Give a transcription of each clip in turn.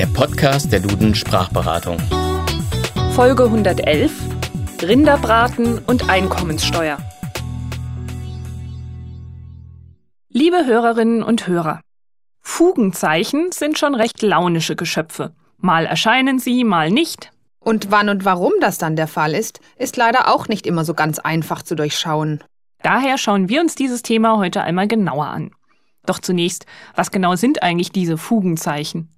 der Podcast der Duden Sprachberatung. Folge 111 Rinderbraten und Einkommenssteuer. Liebe Hörerinnen und Hörer, Fugenzeichen sind schon recht launische Geschöpfe. Mal erscheinen sie, mal nicht. Und wann und warum das dann der Fall ist, ist leider auch nicht immer so ganz einfach zu durchschauen. Daher schauen wir uns dieses Thema heute einmal genauer an. Doch zunächst, was genau sind eigentlich diese Fugenzeichen?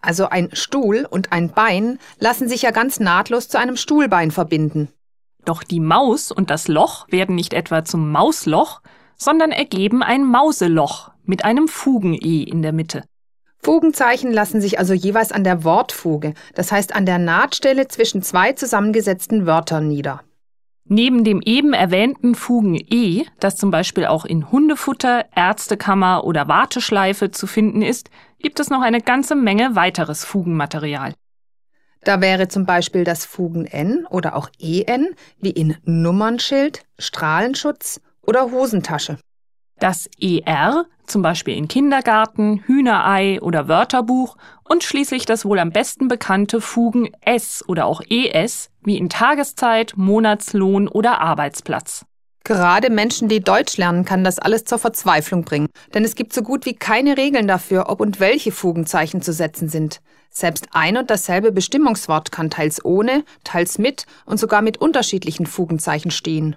Also ein Stuhl und ein Bein lassen sich ja ganz nahtlos zu einem Stuhlbein verbinden. Doch die Maus und das Loch werden nicht etwa zum Mausloch, sondern ergeben ein Mauseloch mit einem Fugen-E in der Mitte. Fugenzeichen lassen sich also jeweils an der Wortfuge, das heißt an der Nahtstelle zwischen zwei zusammengesetzten Wörtern nieder. Neben dem eben erwähnten Fugen-E, das zum Beispiel auch in Hundefutter, Ärztekammer oder Warteschleife zu finden ist, gibt es noch eine ganze Menge weiteres Fugenmaterial. Da wäre zum Beispiel das Fugen-N oder auch EN, wie in Nummernschild, Strahlenschutz oder Hosentasche. Das ER, zum Beispiel in Kindergarten, Hühnerei oder Wörterbuch und schließlich das wohl am besten bekannte Fugen S oder auch ES, wie in Tageszeit, Monatslohn oder Arbeitsplatz. Gerade Menschen, die Deutsch lernen, kann das alles zur Verzweiflung bringen, denn es gibt so gut wie keine Regeln dafür, ob und welche Fugenzeichen zu setzen sind. Selbst ein und dasselbe Bestimmungswort kann teils ohne, teils mit und sogar mit unterschiedlichen Fugenzeichen stehen.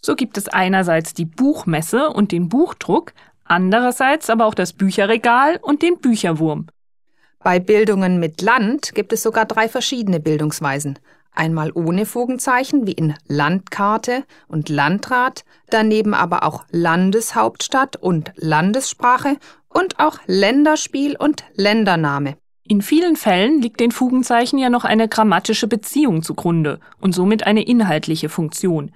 So gibt es einerseits die Buchmesse und den Buchdruck, andererseits aber auch das Bücherregal und den Bücherwurm. Bei Bildungen mit Land gibt es sogar drei verschiedene Bildungsweisen. Einmal ohne Fugenzeichen wie in Landkarte und Landrat, daneben aber auch Landeshauptstadt und Landessprache und auch Länderspiel und Ländername. In vielen Fällen liegt den Fugenzeichen ja noch eine grammatische Beziehung zugrunde und somit eine inhaltliche Funktion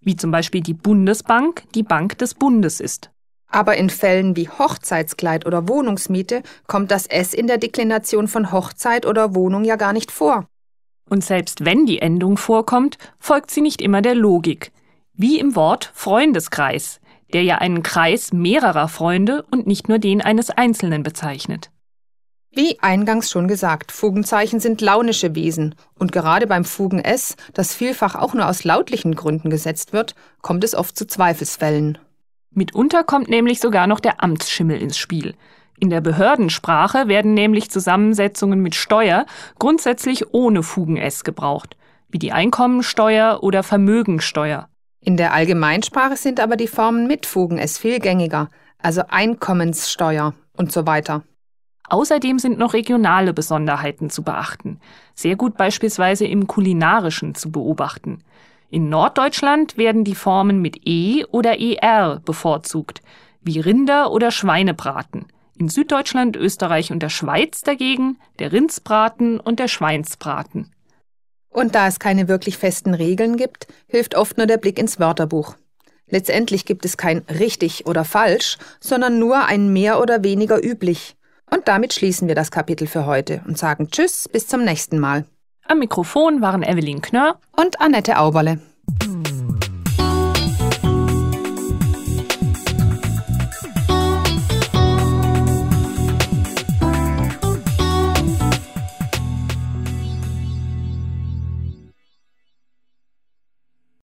wie zum Beispiel die Bundesbank die Bank des Bundes ist. Aber in Fällen wie Hochzeitskleid oder Wohnungsmiete kommt das S in der Deklination von Hochzeit oder Wohnung ja gar nicht vor. Und selbst wenn die Endung vorkommt, folgt sie nicht immer der Logik. Wie im Wort Freundeskreis, der ja einen Kreis mehrerer Freunde und nicht nur den eines Einzelnen bezeichnet. Wie eingangs schon gesagt, Fugenzeichen sind launische Wesen und gerade beim Fugen S, das vielfach auch nur aus lautlichen Gründen gesetzt wird, kommt es oft zu Zweifelsfällen. Mitunter kommt nämlich sogar noch der Amtsschimmel ins Spiel. In der Behördensprache werden nämlich Zusammensetzungen mit Steuer grundsätzlich ohne Fugen S gebraucht, wie die Einkommensteuer oder Vermögensteuer. In der Allgemeinsprache sind aber die Formen mit Fugen S viel gängiger, also Einkommenssteuer und so weiter. Außerdem sind noch regionale Besonderheiten zu beachten, sehr gut beispielsweise im kulinarischen zu beobachten. In Norddeutschland werden die Formen mit E oder ER bevorzugt, wie Rinder- oder Schweinebraten. In Süddeutschland, Österreich und der Schweiz dagegen der Rindsbraten und der Schweinsbraten. Und da es keine wirklich festen Regeln gibt, hilft oft nur der Blick ins Wörterbuch. Letztendlich gibt es kein richtig oder falsch, sondern nur ein mehr oder weniger üblich. Und damit schließen wir das Kapitel für heute und sagen Tschüss, bis zum nächsten Mal. Am Mikrofon waren Evelyn Knörr und Annette Auberle.